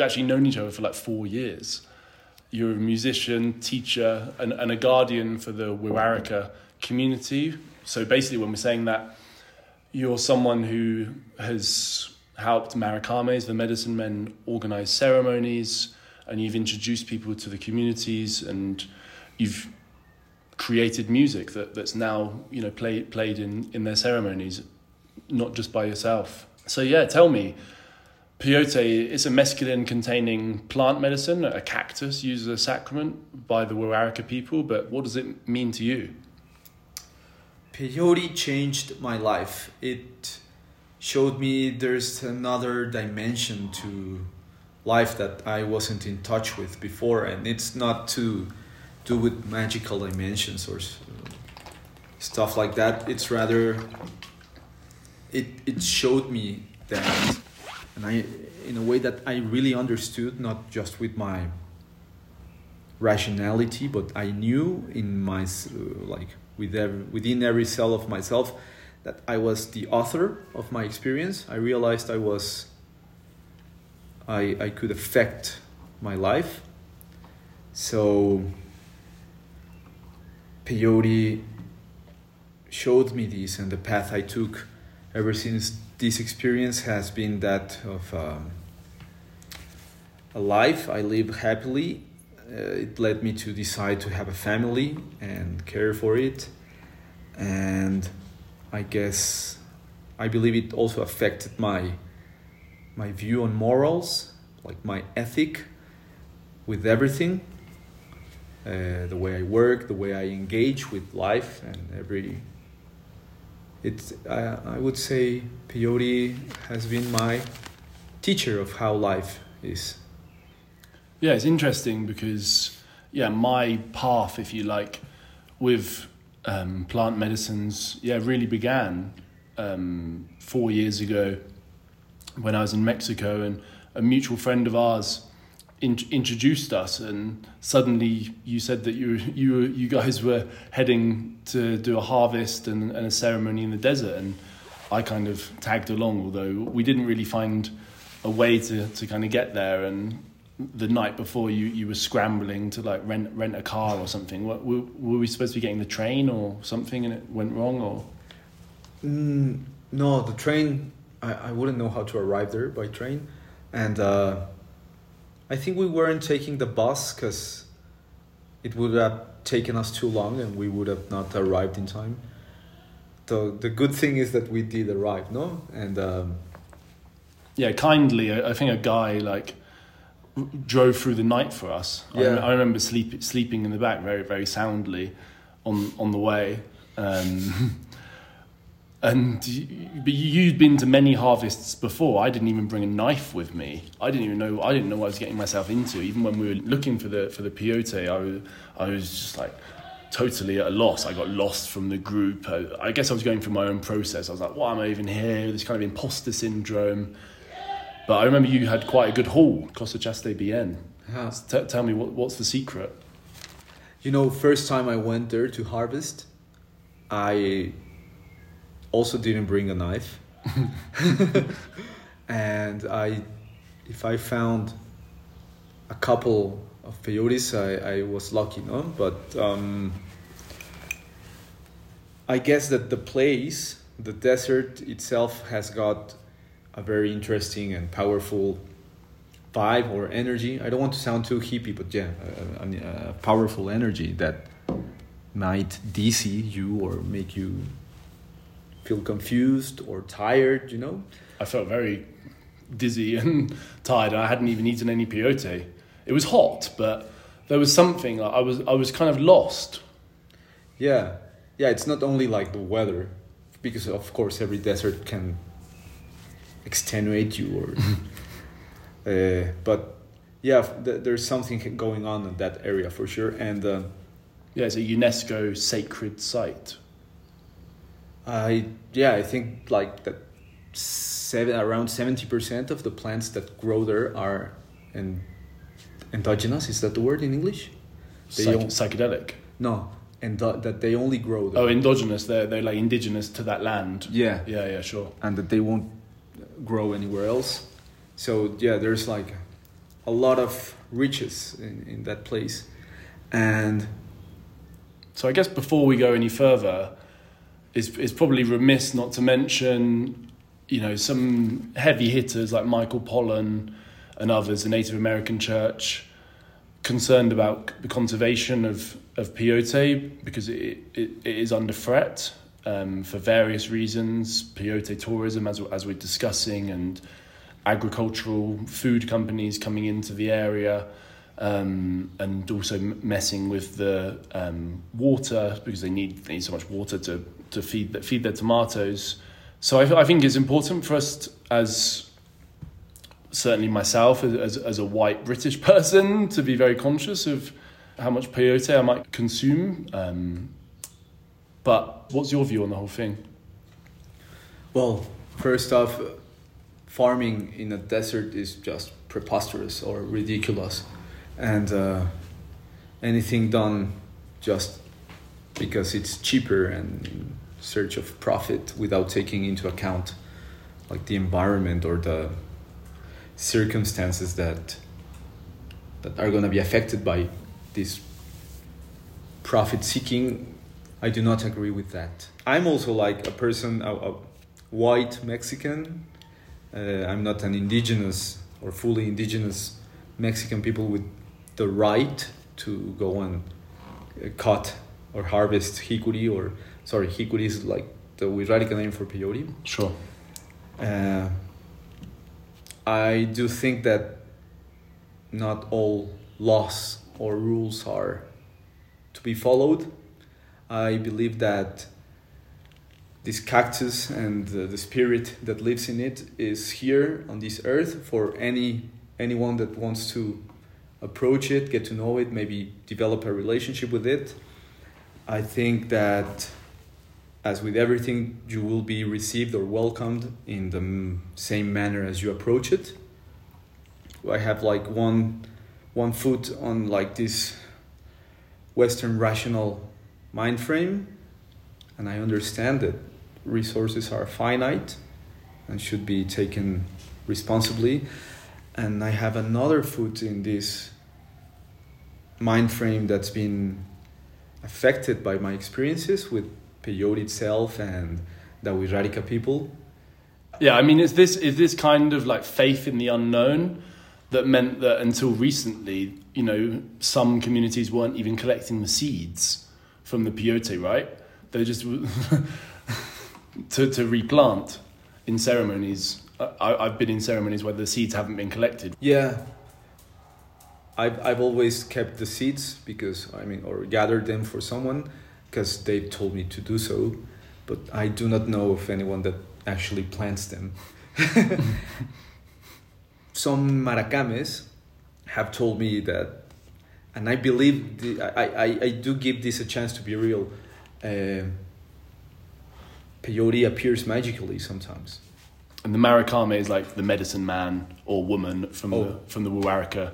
we've actually known each other for like four years. You're a musician, teacher, and, and a guardian for the Wixárika community. So basically, when we're saying that, you're someone who has helped Marakames, the medicine men, organize ceremonies, and you've introduced people to the communities, and you've created music that, that's now you know play, played in, in their ceremonies, not just by yourself. So yeah, tell me, peyote is a mescaline containing plant medicine, a cactus used as a sacrament by the Wixárika people, but what does it mean to you? Peyote changed my life. It showed me there's another dimension to life that I wasn't in touch with before, and it's not to do with magical dimensions or stuff like that. It's rather it it showed me that, and I in a way that I really understood, not just with my rationality, but I knew in my like with every, within every cell of myself that I was the author of my experience. I realized I was I I could affect my life. So peyote showed me this and the path I took ever since this experience has been that of um, a life I live happily. Uh, it led me to decide to have a family and care for it. And i guess i believe it also affected my my view on morals like my ethic with everything. Uh, the way i work the way i engage with life and every it's I, would say peyote has been my teacher of how life is. Yeah, it's interesting because yeah, my path, if you like, with um, plant medicines, yeah, really began um, four years ago when I was in Mexico, and a mutual friend of ours in, introduced us, and suddenly you said that you you you guys were heading to do a harvest and, and a ceremony in the desert, and I kind of tagged along, although we didn't really find a way to, to kind of get there, and the night before you, you were scrambling to like rent rent a car or something. What, were, were we supposed to be getting the train or something and it went wrong or? Mm, no, the train. I, I wouldn't know how to arrive there by train, and uh, I think we weren't taking the bus because it would have taken us too long and we would have not arrived in time. So the good thing is that we did arrive, no? And um, yeah, kindly, I, think a guy like drove through the night for us. Yeah. I, I remember sleep, sleeping in the back very, very soundly on on the way. Um, and but you'd been to many harvests before. I didn't even bring a knife with me. I didn't even know. I didn't know what I was getting myself into. Even when we were looking for the for the peyote, I was I was just like totally at a loss. I got lost from the group. I, I guess I was going through my own process. I was like, why am I even here? This kind of imposter syndrome. But I remember you had quite a good haul, Cosechaste Bien. Yeah. T- tell me, what, what's the secret? You know, first time I went there to harvest, I also didn't bring a knife. and I, if I found a couple of peyotes, I, I was lucky, no? But um, I guess that the place, the desert itself, has got a very interesting and powerful vibe or energy. I don't want to sound too hippie, but yeah, a, a, a powerful energy that might DC you or make you feel confused or tired, you know? I felt very dizzy and tired. I hadn't even eaten any peyote. It was hot, but there was something. I was I was kind of lost. Yeah, yeah. It's not only like the weather, because of course every desert can extenuate you or uh, but yeah th- there's something going on in that area for sure and uh, yeah it's a unesco sacred site i yeah i think like that seven around 70% of the plants that grow there are and endogenous is that the word in english Psych- psychedelic no and that they only grow there. oh endogenous they're, they're like indigenous to that land yeah yeah yeah sure and that they won't grow anywhere else. So yeah, there's like a lot of riches in, in that place. And So I guess before we go any further, it's, it's probably remiss not to mention, you know, some heavy hitters like Michael Pollan and others, the Native American Church, concerned about the conservation of, of peyote because it, it, it is under threat um, for various reasons. Peyote tourism, as, as we're discussing, and agricultural food companies coming into the area. Um, and also messing with the um, water because they need they need so much water to to feed the, feed their tomatoes. So I, I think it's important for us to, as certainly myself as, as a white British person to be very conscious of how much peyote I might consume. Um, but what's your view on the whole thing? Well, first off, farming in a desert is just preposterous or ridiculous, and uh, anything done just because it's cheaper and search of profit without taking into account like the environment or the circumstances that that are going to be affected by this profit seeking i do not agree with that. I'm also like a person a, a white mexican. Uh, i'm not an indigenous or fully indigenous mexican people with the right to go and cut or harvest hikuri or sorry hikuri is like the Wixárika name for peyote Sure. uh, I do think that not all laws or rules are to be followed. I believe that this cactus and the, the spirit that lives in it is here on this earth for any anyone that wants to approach it, get to know it, maybe develop a relationship with it. I think that as with everything, you will be received or welcomed in the same manner as you approach it. I have like one one foot on like this Western rational mind frame, and I understand that resources are finite and should be taken responsibly. And I have another foot in this mind frame that's been affected by my experiences with peyote itself and the Wixárika people. Yeah, I mean, is this is this kind of like faith in the unknown that meant that until recently, you know, some communities weren't even collecting the seeds from the peyote, right? They just to to replant in ceremonies. I, I've been in ceremonies where the seeds haven't been collected. Yeah. I've, I've always kept the seeds because, I mean, or gathered them for someone because they told me to do so. But I do not know of anyone that actually plants them. Some maracames have told me that, and I believe, the, I, I, I do give this a chance to be real. Uh, peyote appears magically sometimes. And the Maracame is like the medicine man or woman from the Oh. from the Wixárika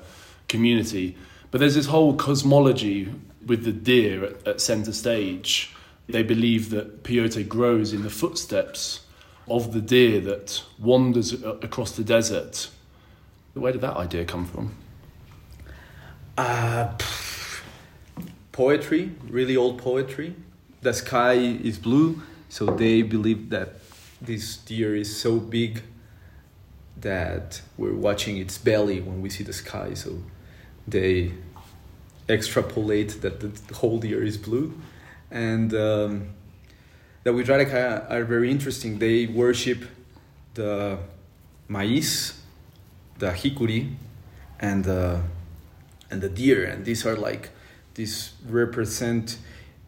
community. But there's this whole cosmology with the deer at, at center stage. They believe that peyote grows in the footsteps of the deer that wanders across the desert. Where did that idea come from? Uh, poetry, really old poetry. The sky is blue, so they believe that this deer is so big that we're watching its belly when we see the sky. So they extrapolate that the whole deer is blue. And um, the Wixárika are very interesting. They worship the maize, the hikuri, and the and the deer and these are like these represent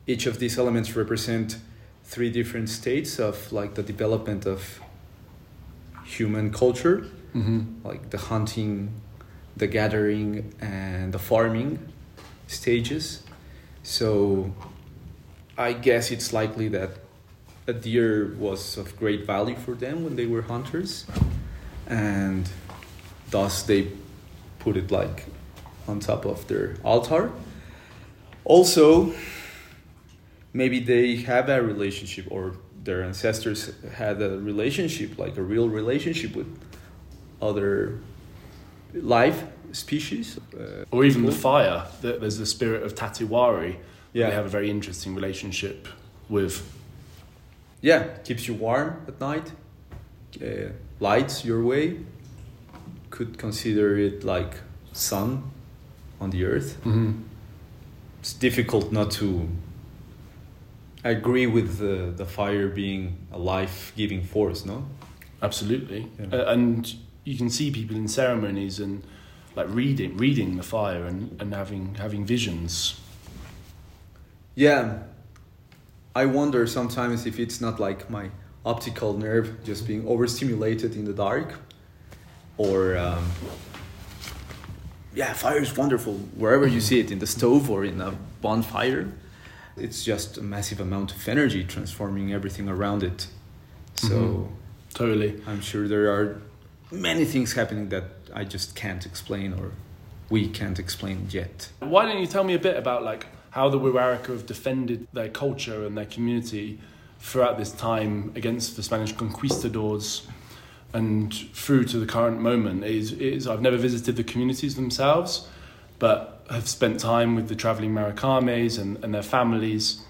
each of these elements represent three different states of like the development of human culture Mm-hmm. like the hunting the gathering and the farming stages so i guess it's likely that a deer was of great value for them when they were hunters and thus they put it like on top of their altar. Also, maybe they have a relationship or their ancestors had a relationship, like a real relationship with other life species. Uh, Or even the fire. There- There's the spirit of Tatewari. Yeah. They have a very interesting relationship with. yeah, keeps you warm at night, uh, lights your way. Could consider it like sun on the earth. It's difficult not to I agree with the, the fire being a life-giving force, no? Absolutely. Yeah. Uh, and you can see people in ceremonies and like reading reading the fire and, and having having visions. Yeah, I wonder sometimes if it's not like my optical nerve just being overstimulated in the dark, or um, yeah, fire is wonderful wherever you see it in the stove or in a bonfire. It's just a massive amount of energy transforming everything around it. So Mhm. Totally. I'm sure there are many things happening that I just can't explain or we can't explain yet. Why don't you tell me a bit about like how the Wixárika have defended their culture and their community throughout this time against the Spanish conquistadors and through to the current moment? Is I've never visited the communities themselves, but have spent time with the traveling Maricames and, and their families.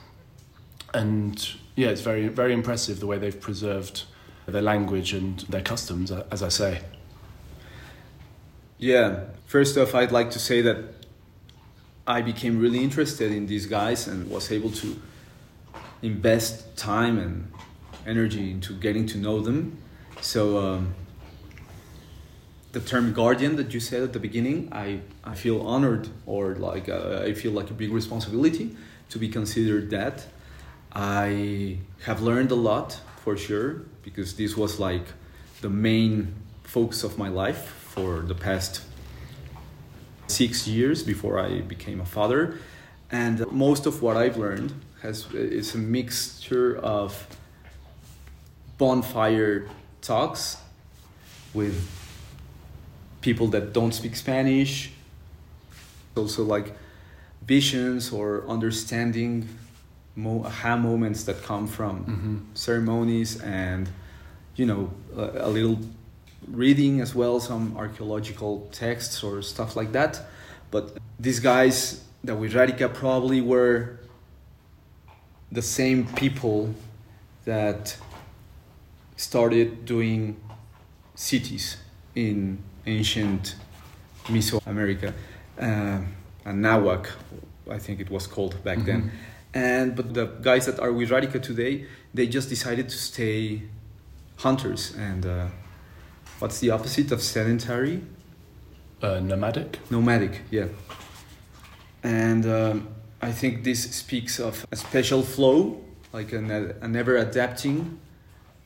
And yeah, it's very very impressive the way they've preserved their language and their customs, as I say. Yeah, first off, I'd like to say that I became really interested in these guys and was able to invest time and energy into getting to know them. So, um, the term guardian that you said at the beginning, I, I feel honored or like uh, I feel like a big responsibility to be considered that. I have learned a lot for sure because this was like the main focus of my life for the past six years before I became a father. And most of what I've learned has is a mixture of bonfire talks with people that don't speak Spanish, also like visions or understanding mo- aha moments that come from Mm-hmm. ceremonies and you know a, a little reading as well some archaeological texts or stuff like that. But these guys that Wixárika probably were the same people that started doing cities in ancient Mesoamerica uh, and Nahuac I think it was called back then and but the guys that are Wixárika today they just decided to stay hunters. And uh, what's the opposite of sedentary? Uh, nomadic. nomadic yeah. And um, i think this speaks of a special flow like an, a never adapting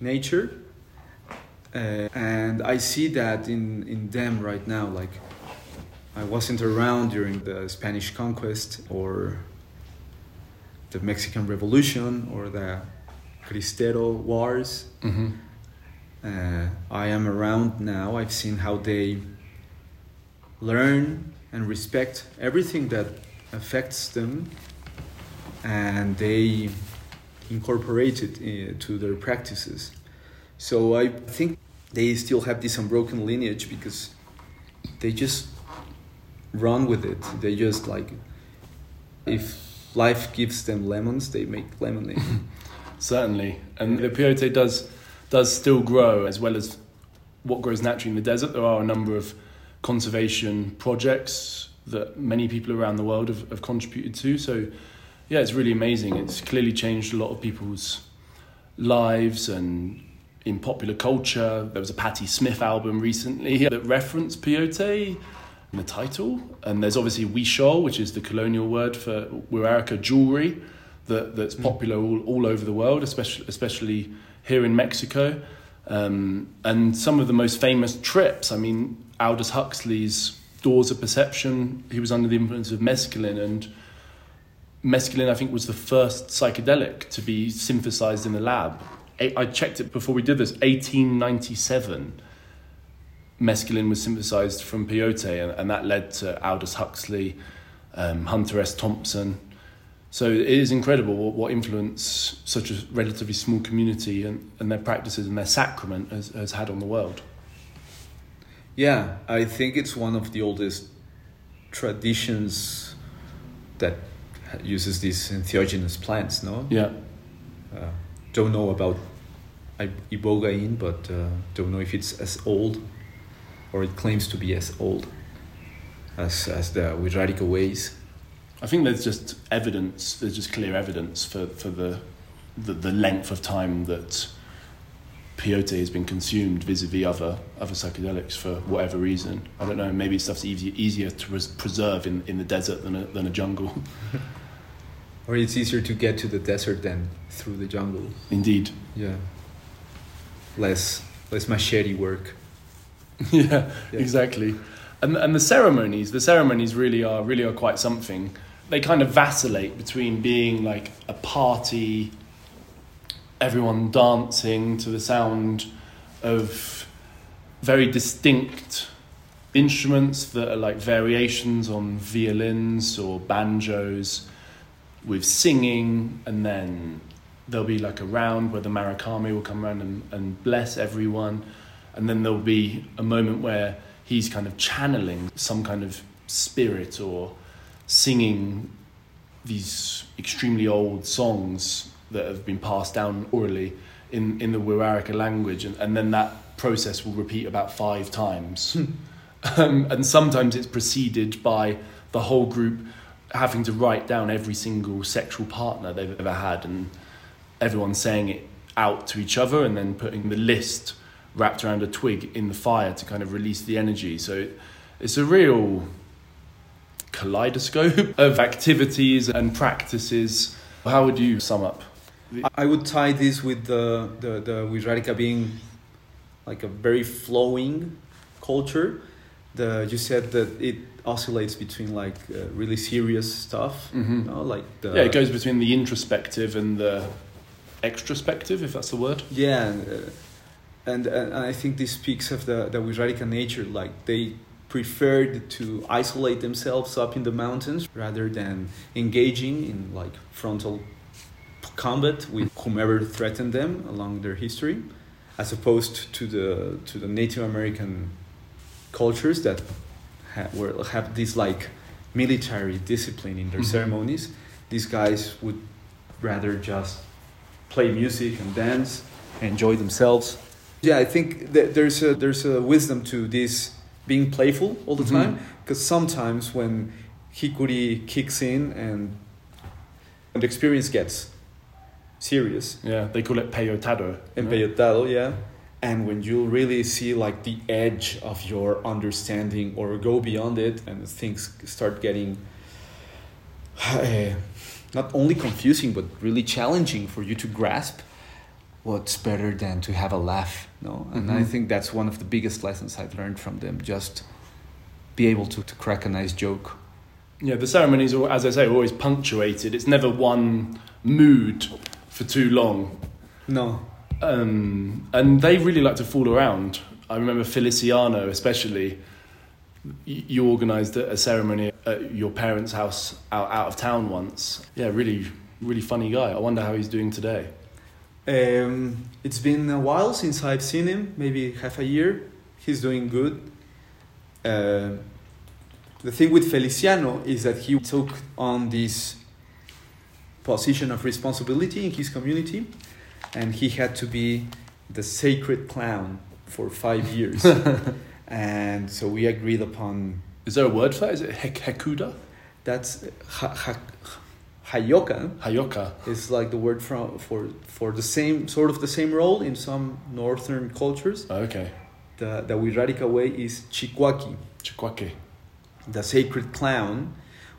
nature. Uh, and i see that in, in them right now like i wasn't around during the spanish conquest or the mexican revolution or the cristero wars Mm-hmm. uh, I am around now. I've seen how they learn and respect everything that affects them, and they incorporate it into their practices. So I think they still have this unbroken lineage because they just run with it. They just like, if life gives them lemons, they make lemonade. Certainly, and the peyote does does still grow as well as what grows naturally in the desert. There are a number of conservation projects that many people around the world have, have contributed to. So, yeah, it's really amazing. It's clearly changed a lot of people's lives and in popular culture. There was a Patti Smith album recently that referenced peyote in the title, and there's obviously Huichol, which is the colonial word for Wixárika jewelry that, that's popular all, all over the world, especially especially here in Mexico. Um, and some of the most famous trips, I mean, Aldous Huxley's Doors of Perception, he was under the influence of mescaline, and mescaline, I think, was the first psychedelic to be synthesized in a lab. I I checked it before we did this, 1897. Mescaline was synthesized from peyote, and, and that led to Aldous Huxley, um, Hunter S. Thompson. So it is incredible what, what influence such a relatively small community and, and their practices and their sacrament has, has had on the world. Yeah, I think it's one of the oldest traditions that uses these entheogenous plants. No, Yeah. uh, don't know about ibogaine, but uh, don't know if it's as old or it claims to be as old as as the Wixárika ways. I think there's just evidence. There's just clear evidence for for the the, the length of time that peyote has been consumed vis-a-vis other other psychedelics for whatever reason. I don't know. Maybe stuff's easier easier to res- preserve in, in the desert than a, than a jungle. Or it's easier to get to the desert than through the jungle. Indeed. Yeah. Less less machete work. yeah, Yeah. exactly. And and the ceremonies, the ceremonies really are really are quite something. They kind of vacillate between being like a party, everyone dancing to the sound of very distinct instruments that are like variations on violins or banjos with singing and then there'll be like a round where the marakami will come around and, and bless everyone and then there'll be a moment where he's kind of channeling some kind of spirit or singing these extremely old songs that have been passed down orally in, in the Wixárika language. And, and then that process will repeat about five times. Um, and sometimes it's preceded by the whole group having to write down every single sexual partner they've ever had and everyone saying it out to each other and then putting the list wrapped around a twig in the fire to kind of release the energy. So it's a real kaleidoscope of activities and practices. How would you sum up? I would tie this with the the the Wixárika being like a very flowing culture. The you said that it oscillates between like uh, really serious stuff, Mhm. you know, like the Yeah, it goes between the introspective and the extrospective, if that's the word. Yeah, uh, and and I think this speaks of the the Wixárika nature. Like they preferred to isolate themselves up in the mountains rather than engaging in like frontal combat with whomever threatened them along their history, as opposed to the to the Native American cultures that ha- were have this like military discipline in their Mhm. ceremonies. These guys would rather just play music and dance, enjoy themselves. Yeah, I think that there's a there's a wisdom to this being playful all the Mhm. time because sometimes when hikuri kicks in and when the experience gets serious Yeah, they call it peyotado. you know? empeyotado, yeah. And when you really see like the edge of your understanding or go beyond it and things start getting eh, not only confusing but really challenging for you to grasp, what's better than to have a laugh, no? And I Mhm. think that's one of the biggest lessons I've learned from them. Just be able to, to crack a nice joke. Yeah, the ceremonies are, as I say, always punctuated. It's never one mood for too long. No. Um, and they really like to fool around. I remember Feliciano, especially. You organised a a ceremony at your parents' house out, out of town once. Yeah, really, really funny guy. I wonder how he's doing today. Um, it's been a while since I've seen him, maybe half a year. He's doing good. Uh, the thing with Feliciano is that he took on this position of responsibility in his community, and he had to be the sacred clown for five years. and so we agreed upon Is there a word for that? Is it hek- hekuda? that's ha- ha- heyoka. Heyoka. is like the word from for for the same sort of the same role in some northern cultures. Oh, okay. The the Wixárika way is chikwaki, Chikwake. the sacred clown,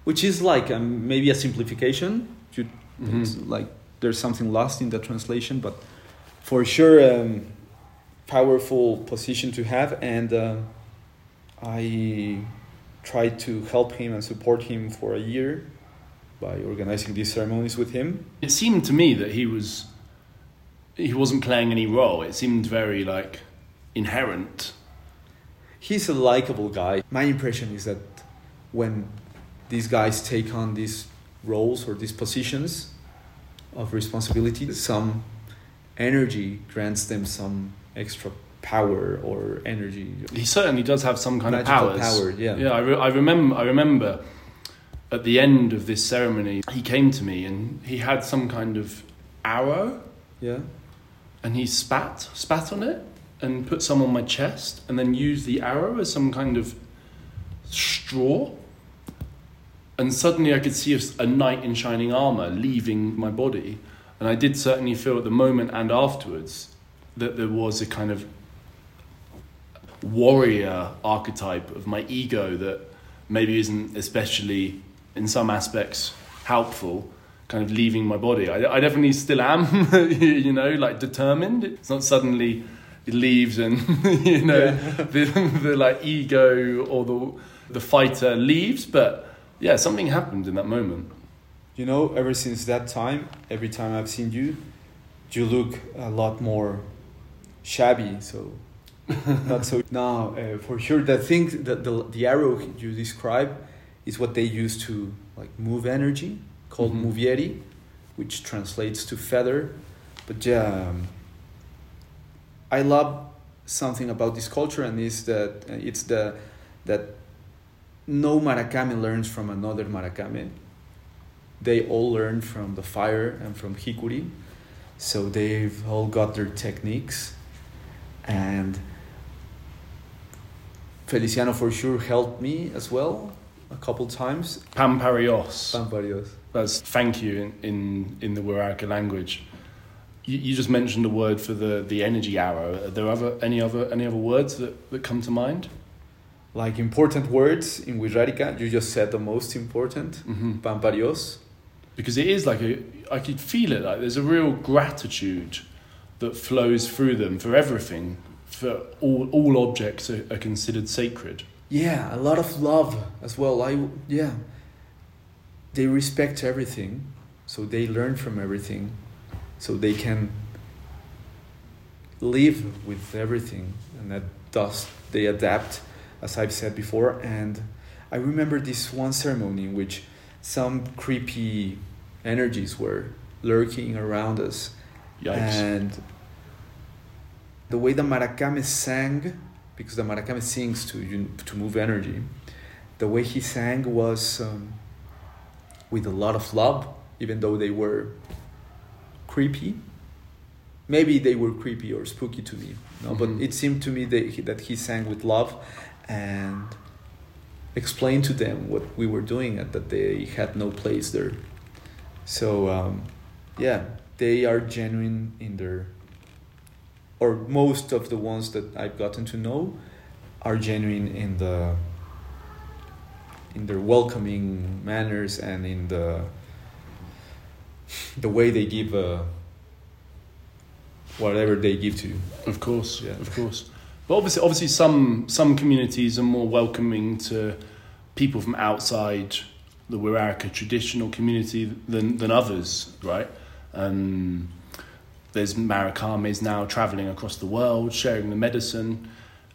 which is like um, maybe a simplification. You, It's Mhm. like there's something lost in the translation, but for sure, um, powerful position to have, and uh, I tried to help him and support him for a year by organizing these ceremonies with him. It seemed to me that he was he wasn't playing any role. It seemed very like inherent. he's a likable guy. My impression is that when these guys take on these roles or these positions of responsibility, some energy grants them some extra power or energy. He certainly does have some kind Magical of powers. power, yeah. Yeah, I, re- I remember. I remember at the end of this ceremony, he came to me and he had some kind of arrow, Yeah. and he spat spat on it and put some on my chest, and then used the arrow as some kind of straw. And suddenly, I could see a knight in shining armor leaving my body, and I did certainly feel at the moment and afterwards that there was a kind of warrior archetype of my ego that maybe isn't especially in some aspects helpful kind of leaving my body i, I definitely still am you know like determined it's not suddenly it leaves and you know the, the like ego or the the fighter leaves but yeah something happened in that moment You know, ever since that time, every time I've seen you, you look a lot more shabby. So not so now uh, for sure. The thing that the the arrow you describe is what they use to like move energy, called Mhm. muvieri, which translates to feather. But yeah, um, I love something about this culture, and is that uh, it's the that no Maracame learns from another Maracame. They all learn from the fire and from Hikuri. So they've all got their techniques. And Feliciano for sure helped me as well a couple times. pamparios Pamparios. That's thank you in, in, in the Wixárika language. You, you just mentioned a word for the, the energy arrow. Are there other, any, other, any other words that, that come to mind? Like important words in Wixárika, you just said the most important. hmm Pamparios. Because it is like a, I could feel it, like there's a real gratitude that flows through them for everything. For all, all objects are, are considered sacred. Yeah, a lot of love as well. I yeah. They respect everything, so they learn from everything, so they can live with everything, and that thus they adapt, as I've said before. And I remember this one ceremony in which some creepy energies were lurking around us, Yikes. and the way the maracame sang, because the maracame sings to you to move energy, the way he sang was um, with a lot of love, even though they were creepy. Maybe they were creepy or spooky to me, no? Mhm. but it seemed to me that he, that he sang with love and explained to them what we were doing and that they had no place there. So, um, yeah, they are genuine in their, or most of the ones that I've gotten to know are genuine in the, in their welcoming manners and in the, the way they give uh, whatever they give to you. Of course, Yeah. of course. But obviously, obviously, some some communities are more welcoming to people from outside the Wixárika traditional community than than others, right? Um, there's Marakames now traveling across the world, sharing the medicine,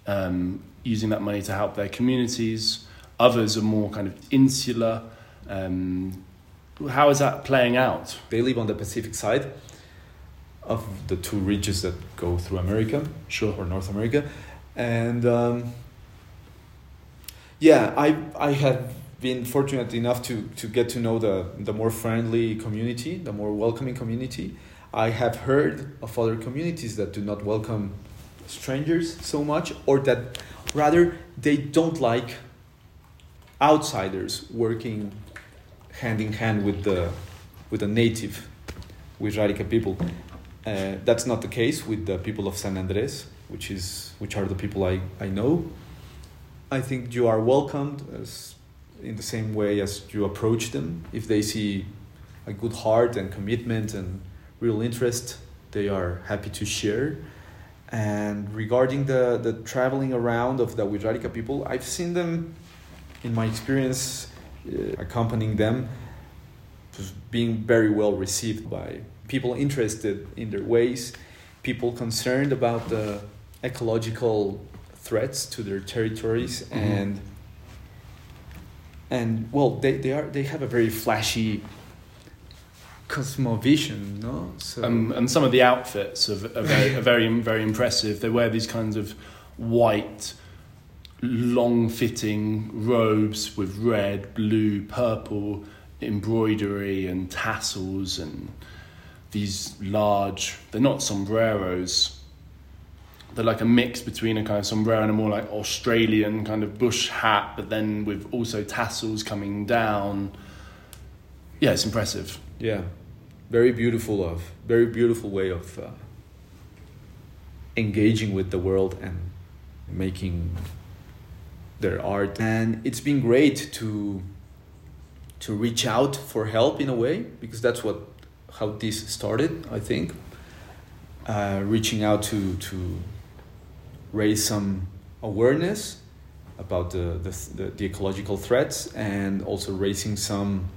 um, using that money to help their communities. Others are more kind of insular. Um, how is that playing out? They live on the Pacific side of the two ridges that go through America. Sure. or North America, and um, yeah, I I have been fortunate enough to to get to know the the more friendly community, the more welcoming community. I have heard of other communities that do not welcome strangers so much, or that rather they don't like outsiders working hand in hand with the with the native Wixárika people. Uh, that's not the case with the people of San Andres, which is which are the people I, I know. I think you are welcomed as in the same way as you approach them. If they see a good heart and commitment and real interest, they are happy to share. And regarding the, the traveling around of the Wixárika people, I've seen them, in my experience, uh, accompanying them, being very well received by people interested in their ways, people concerned about the ecological threats to their territories, Mhm. and and well, they, they are they have a very flashy cosmovision, no? So Um, and some of the outfits are, are, very, are very, very impressive. They wear these kinds of white, long fitting robes with red, blue, purple embroidery and tassels and these large, they're not sombreros. They're like a mix between a kind of sombrero and a more like Australian kind of bush hat, but then with also tassels coming down. Yeah, it's impressive. Yeah, very beautiful of very beautiful way of uh, engaging with the world and making their art. And it's been great to to reach out for help in a way because that's what how this started. I think uh, reaching out to to raise some awareness about the, the, the, the ecological threats and also raising some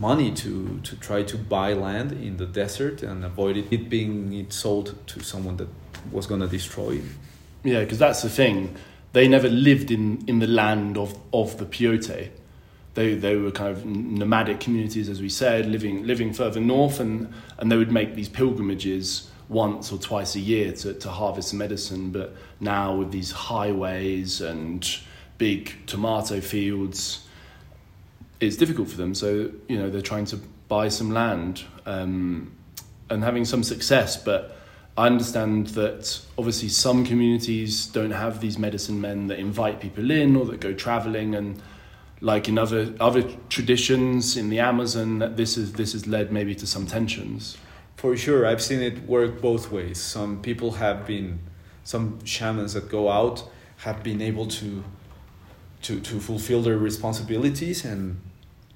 money to, to try to buy land in the desert and avoid it, it being it sold to someone that was going to destroy it. Yeah, because that's the thing. They never lived in, in the land of, of the Peyote. They, they were kind of nomadic communities, as we said, living, living further north, and, and they would make these pilgrimages once or twice a year to, to harvest medicine. But now, with these highways and big tomato fields, it's difficult for them. So, you know, they're trying to buy some land um, and having some success. But I understand that obviously some communities don't have these medicine men that invite people in or that go traveling and like in other other traditions in the Amazon that this is this has led maybe to some tensions. For sure, I've seen it work both ways. Some people have been, some shamans that go out have been able to, to, to fulfill their responsibilities and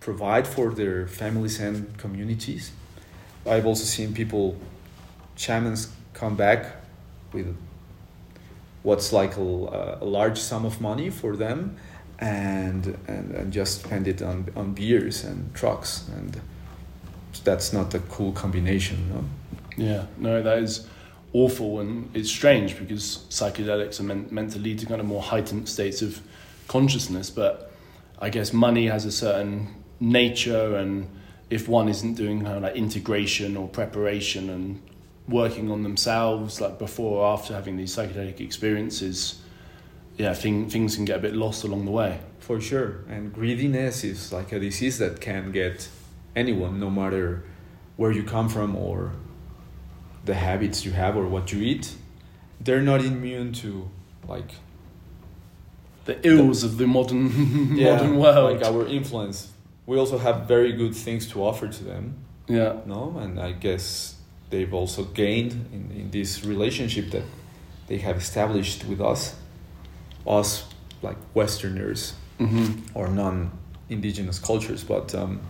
provide for their families and communities. I've also seen people, shamans, come back with what's like a, a large sum of money for them and, and, and just spend it on, on beers and trucks and that's not a cool combination no? Yeah, no, that is awful and it's strange because psychedelics are meant, meant to lead to kind of more heightened states of consciousness, but I guess money has a certain nature and if one isn't doing kind of like integration or preparation and working on themselves like before or after having these psychedelic experiences, yeah, thing, things can get a bit lost along the way. for sure and greediness is like a disease that can get anyone no matter where you come from or the habits you have or what you eat they're not immune to like The ills of the modern modern world. like our influence we also have very good things to offer to them. Yeah, no and i guess they've also gained in, in this relationship that they have established with us us like westerners hmm or non-indigenous cultures but um,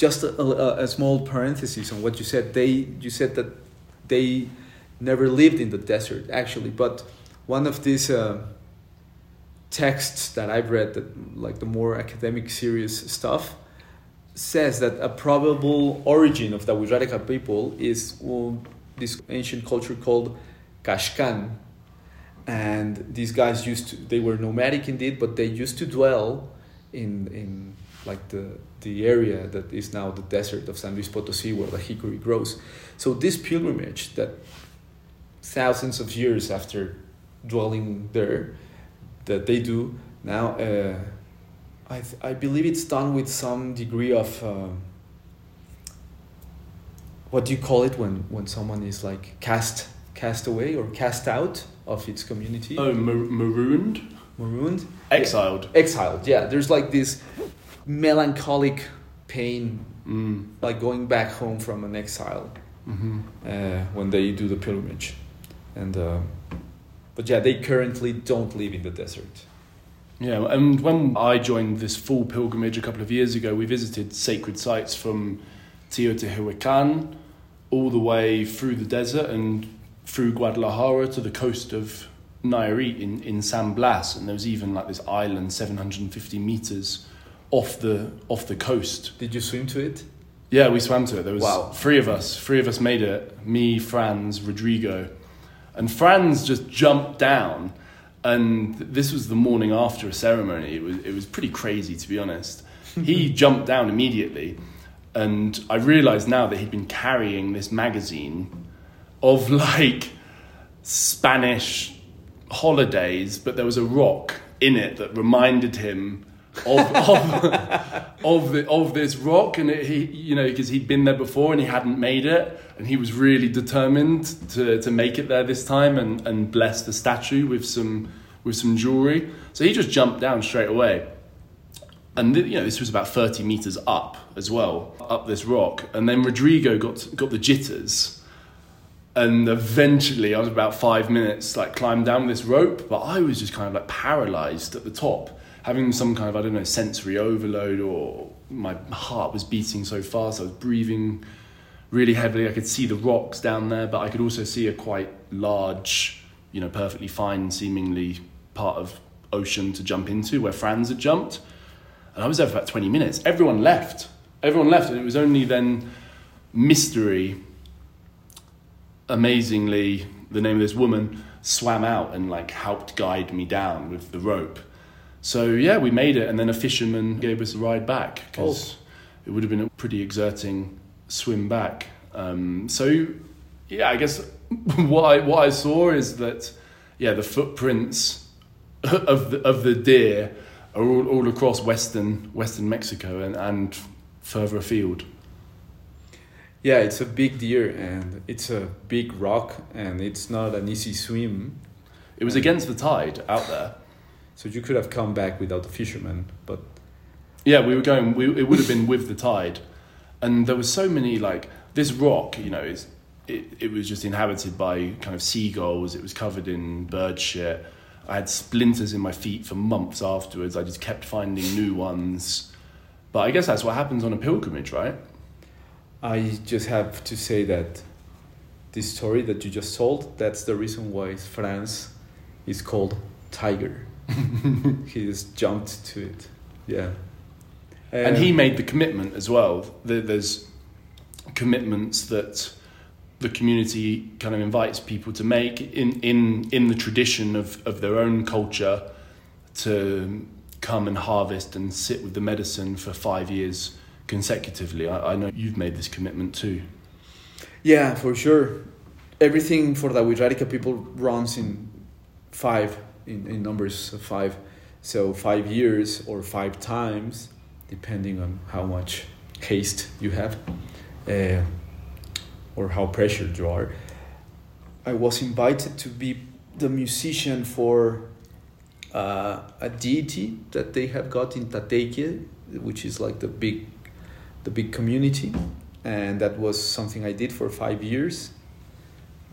just a, a, a small parenthesis on what you said. They you said that they never lived in the desert actually but one of these uh, texts that i've read that like the more academic serious stuff says that a probable origin of the Wixárika people is well, this ancient culture called Caxcan, and these guys used to they were nomadic indeed but they used to dwell in in like the the area that is now the desert of San Luis Potosí where the hikuri grows. So this pilgrimage that thousands of years after dwelling there that they do now uh, I, th- I believe it's done with some degree of uh, what do you call it when, when someone is like cast cast away or cast out of its community? Oh, mar- marooned, marooned? Exiled. exiled yeah. There's like this melancholic pain Mm. like going back home from an exile hmm uh, when they do the pilgrimage. And uh, but yeah they currently don't live in the desert Yeah, and when I joined this full pilgrimage a couple of years ago, we visited sacred sites from Teotihuacan all the way through the desert and through Guadalajara to the coast of Nayarit in, in San Blas. And there was even like this island 750 meters off the off the coast. did you swim to it Yeah, we swam to it. There was Wow. three of us. Three of us made it. Me, Franz, Rodrigo. And Franz just jumped down. And this was the morning after a ceremony. It was, it was pretty crazy, to be honest. He jumped down immediately. And I realized now that he'd been carrying this magazine of like Spanish holidays, but there was a rock in it that reminded him of of, of, the, of this rock, and it, he you know because he'd been there before and he hadn't made it, and he was really determined to, to make it there this time and, and bless the statue with some with some jewelry. So he just jumped down straight away, and th- you know this was about thirty meters up as well up this rock, and then Rodrigo got got the jitters. And eventually I was about five minutes like climbed down this rope, but I was just kind of like paralyzed at the top, having some kind of I don't know sensory overload, or my heart was beating so fast, I was breathing really heavily. I could see the rocks down there, but I could also see a quite large, you know, perfectly fine, seemingly part of ocean to jump into where Franz had jumped, and I was there for about twenty minutes. Everyone left. Everyone left, and it was only then mystery amazingly, the name of this woman swam out and like helped guide me down with the rope. So yeah, we made it, and then a fisherman gave us a ride back because oh. it would have been a pretty exerting swim back. Um, so yeah, I guess what I what I saw is that yeah, the footprints of the of the deer are all, all across western western Mexico and, and further afield. Yeah, it's a big deer and it's a big rock and it's not an easy swim. It was against the tide out there. So you could have come back without the fisherman, but yeah, we were going. We, it would have been with the tide, and there was so many like this rock. You know, is it, it was just inhabited by kind of seagulls. It was covered in bird shit. I had splinters in my feet for months afterwards. I just kept finding new ones. But I guess that's what happens on a pilgrimage, right? I just have to say that this story that you just told, that's the reason why France is called Tiger. he just jumped to it. Yeah. Um, and he made the commitment as well. There's commitments that the community kind of invites people to make in, in, in the tradition of, of their own culture to come and harvest and sit with the medicine for five years consecutively. I, I know you've made this commitment too. Yeah, for sure. Everything for the Wixárika people runs in five, in, in numbers five. So five years or five times, depending on how much haste you have uh, or how pressured you are. I was invited to be the musician for uh, a deity that they have got in Tateke, which is like the big the big community, and that was something I did for five years.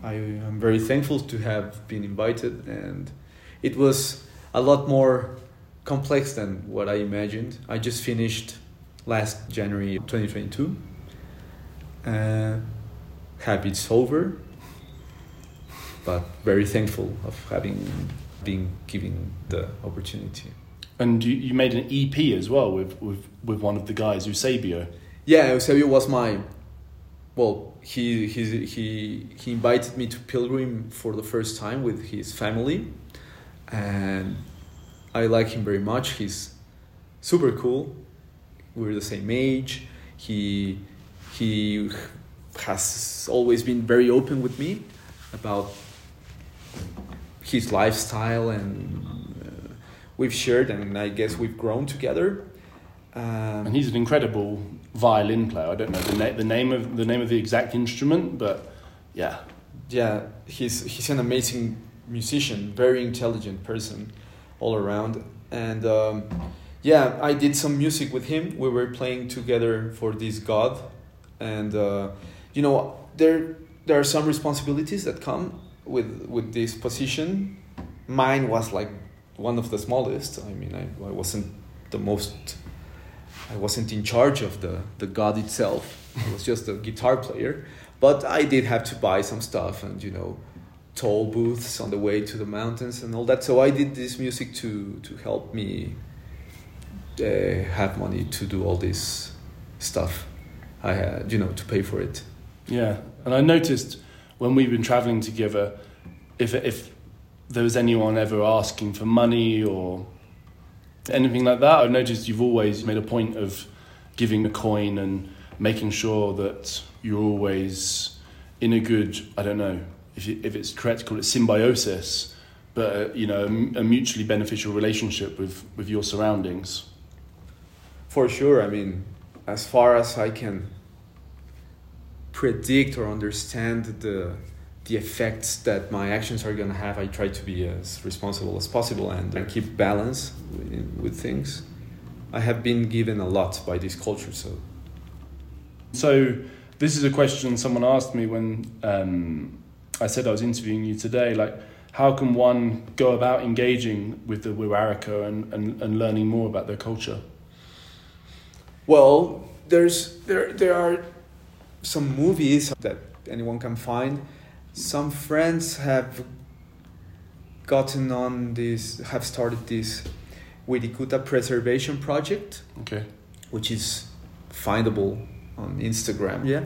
I am very thankful to have been invited, and it was a lot more complex than what I imagined. I just finished last January 2022. Uh, happy it's over, but very thankful of having been given the opportunity. And you, you made an EP as well with, with, with one of the guys, Eusebio. Yeah, Eusebio was my. Well, he, he, he, he invited me to Pilgrim for the first time with his family. And I like him very much. He's super cool. We're the same age. He, he has always been very open with me about his lifestyle and we've shared and I guess we've grown together. Um, and he's an incredible violin player. I don't know the, na- the name of the name of the exact instrument, but yeah, yeah, he's he's an amazing musician, very intelligent person, all around. And um, yeah, I did some music with him. We were playing together for this God, and uh, you know there there are some responsibilities that come with with this position. Mine was like one of the smallest. I mean, I, I wasn't the most. I wasn't in charge of the the god itself. I was just a guitar player, but I did have to buy some stuff and you know, toll booths on the way to the mountains and all that. So I did this music to to help me uh, have money to do all this stuff. I had, you know, to pay for it. Yeah, and I noticed when we've been traveling together, if if there was anyone ever asking for money or anything like that. I've noticed you've always made a point of giving a coin and making sure that you're always in a good, I don't know, if, you, if it's correct to call it symbiosis, but uh, you know, a mutually beneficial relationship with, with your surroundings. For sure. I mean, as far as I can predict or understand the the effects that my actions are going to have, I try to be as responsible as possible and, and keep balance with, with things. I have been given a lot by this culture, so. So, this is a question someone asked me when um, I said I was interviewing you today. Like, how can one go about engaging with the Wixárika and, and, and learning more about their culture? Well, there's there there are some movies that anyone can find some friends have gotten on this, have started this Wirikuta preservation project. Okay. Which is findable on Instagram. Yeah.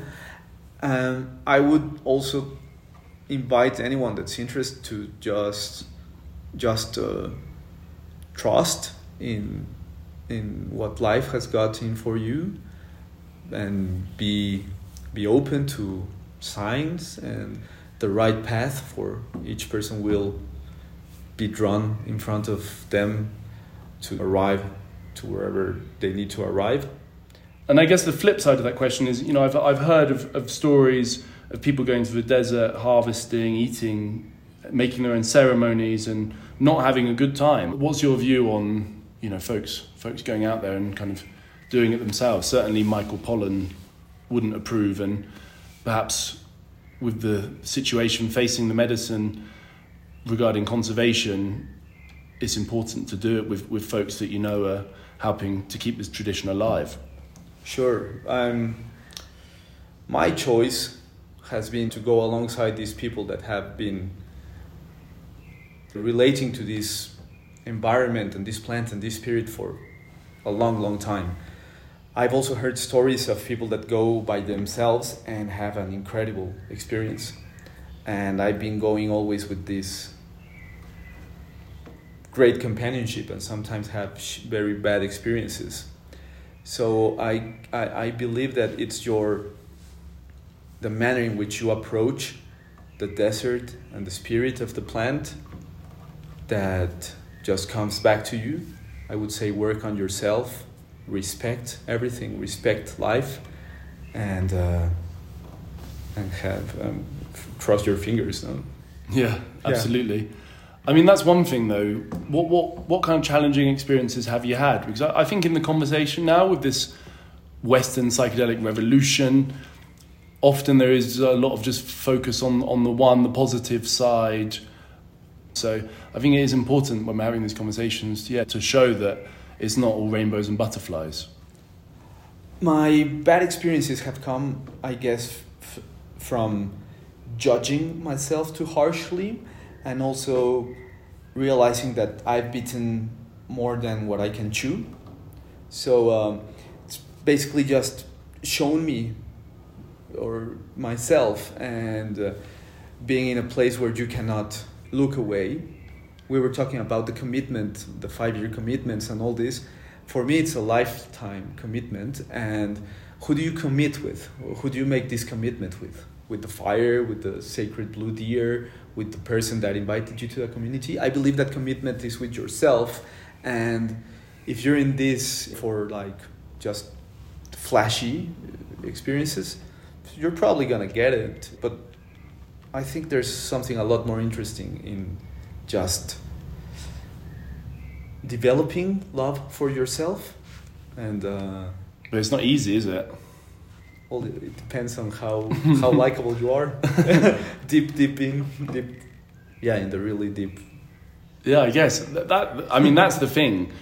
Um, I would also invite anyone that's interested to just just uh, trust in in what life has got in for you and be be open to signs and the right path for each person will be drawn in front of them to arrive to wherever they need to arrive. And I guess the flip side of that question is, you know, I've, I've heard of, of stories of people going to the desert, harvesting, eating, making their own ceremonies and not having a good time. What's your view on, you know, folks, folks going out there and kind of doing it themselves? Certainly Michael Pollan wouldn't approve and perhaps with the situation facing the medicine regarding conservation, it's important to do it with, with folks that you know are helping to keep this tradition alive. Sure. Um, my choice has been to go alongside these people that have been relating to this environment and this plant and this spirit for a long, long time. I've also heard stories of people that go by themselves and have an incredible experience. And I've been going always with this great companionship and sometimes have very bad experiences. So I, I, I believe that it's your the manner in which you approach the desert and the spirit of the plant that just comes back to you. I would say work on yourself respect everything, respect life, and uh, and have um, cross your fingers. No? Yeah, absolutely. Yeah. I mean, that's one thing though. What what what kind of challenging experiences have you had? Because I, I think in the conversation now with this Western psychedelic revolution, often there is a lot of just focus on on the one, the positive side. So I think it is important when we're having these conversations, yeah, to show that it's not all rainbows and butterflies. My bad experiences have come, I guess, f- from judging myself too harshly and also realizing that I've bitten more than what I can chew. So um, it's basically just shown me or myself and uh, being in a place where you cannot look away we were talking about the commitment, the five year commitments, and all this. For me, it's a lifetime commitment. And who do you commit with? Who do you make this commitment with? With the fire, with the sacred blue deer, with the person that invited you to the community? I believe that commitment is with yourself. And if you're in this for like just flashy experiences, you're probably gonna get it. But I think there's something a lot more interesting in just developing love for yourself and uh, but it's not easy is it? Well it depends on how how likable you are. Deep deep in deep yeah in the really deep. Yeah i guess. That, that i mean that's the thing.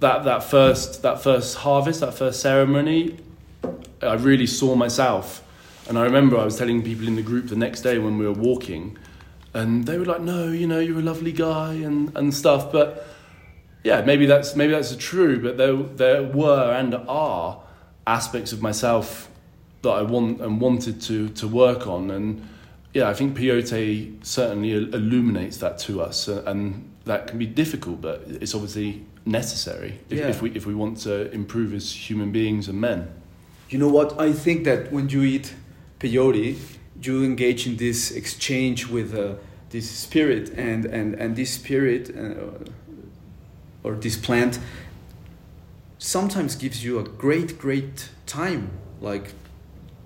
That that first that first harvest that first ceremony i really saw myself and i remember i was telling people in the group the next day when we were walking and they were like no you know you're a lovely guy and and stuff but yeah, maybe that's maybe that's true, but there there were and are aspects of myself that I want and wanted to to work on, and yeah, I think peyote certainly illuminates that to us, uh, and that can be difficult, but it's obviously necessary if, yeah. if we if we want to improve as human beings and men. You know what? I think that when you eat peyote, you engage in this exchange with uh, this spirit, and, and, and this spirit uh, or this plant sometimes gives you a great, great time. Like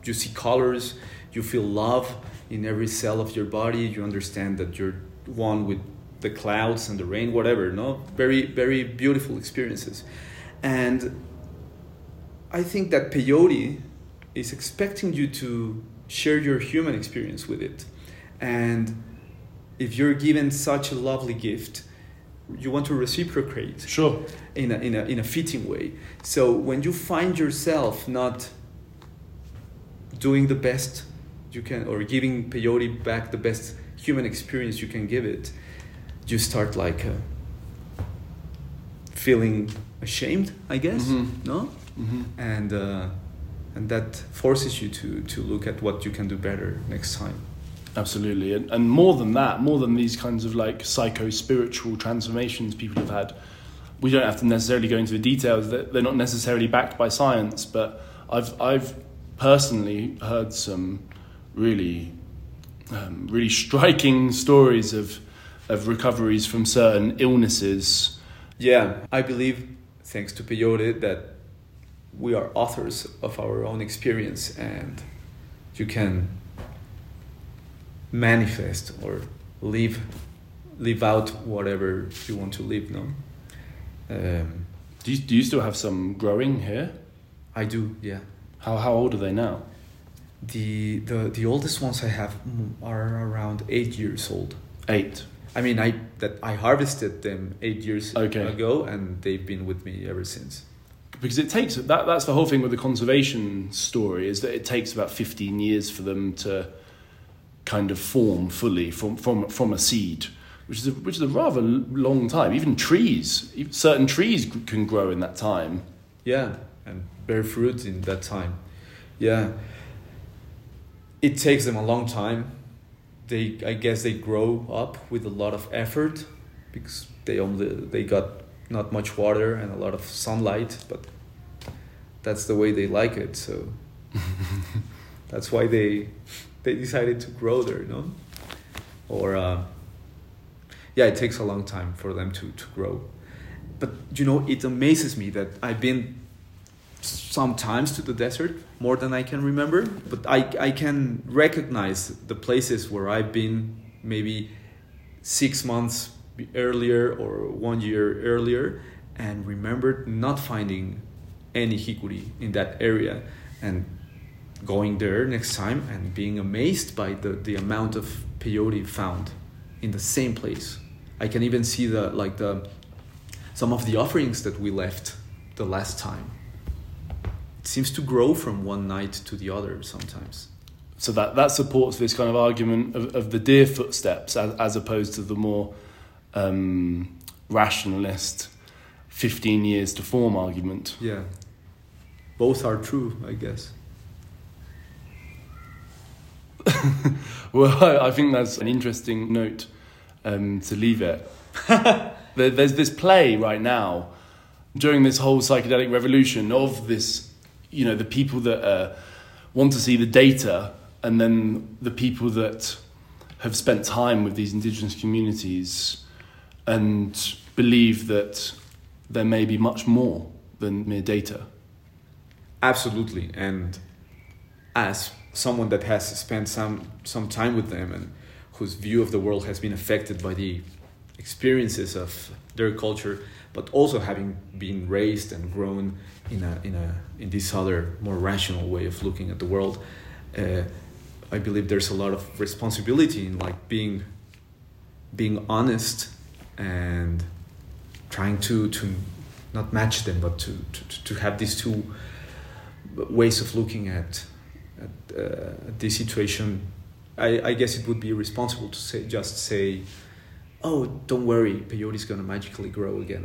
you see colors, you feel love in every cell of your body, you understand that you're one with the clouds and the rain, whatever, no? Very, very beautiful experiences. And I think that peyote is expecting you to share your human experience with it. And if you're given such a lovely gift, you want to reciprocate Sure. in a, in a, in a fitting way. So when you find yourself not doing the best you can or giving peyote back the best human experience you can give it, you start like uh, feeling ashamed, I guess, Mhm. no? Hmm And uh, and that forces you to to look at what you can do better next time. Absolutely. And, and more than that, more than these kinds of like psycho spiritual transformations people have had, we don't have to necessarily go into the details. That they're not necessarily backed by science, but I've, I've personally heard some really, um, really striking stories of, of recoveries from certain illnesses. Yeah, I believe, thanks to peyote, that we are authors of our own experience and you can manifest or live live out whatever you want to live no um, Do you, do you still have some growing here? i do yeah How, how old are they now? the, the the oldest ones i have are around eight years old Eight. i mean i that i harvested them eight years Okay. ago and they've been with me ever since because it takes that that's the whole thing with the conservation story is that it takes about 15 years for them to kind of form fully from from from a seed which is a, which is a rather long time even trees certain trees can grow in that time Yeah, and bear fruit in that time. Yeah. It takes them a long time. They I guess they grow up with a lot of effort because they only they got not much water and a lot of sunlight, but that's the way they like it, so that's why they they decided to grow there, no? Or uh, yeah, it takes a long time for them to, to grow but you know it amazes me that i've been sometimes to the desert more than i can remember but i, I can recognize the places where i've been maybe six months earlier or one year earlier and remembered not finding any hikuri in that area and going there next time and being amazed by the, the amount of peyote found in the same place i can even see the like the some of the offerings that we left the last time. It seems to grow from one night to the other sometimes. so that that supports this kind of argument of, of the deer footsteps as, as opposed to the more um, rationalist 15 years to form argument Yeah. Both are true, I guess. Well, I, I think that's an interesting note um, to leave it. there, there's this play right now during this whole psychedelic revolution of this, you know, the people that uh, want to see the data and then the people that have spent time with these indigenous communities and believe that there may be much more than mere data. Absolutely. And as someone that has spent some, some time with them and whose view of the world has been affected by the experiences of their culture, but also having been raised and grown in, a, in, a, in this other, more rational way of looking at the world, uh, I believe there's a lot of responsibility in like being, being honest and trying to, to not match them, but to, to, to have these two ways of looking at, at uh, this situation. I, I guess it would be irresponsible to say just say, "Oh, don't worry, peyote is gonna magically grow again."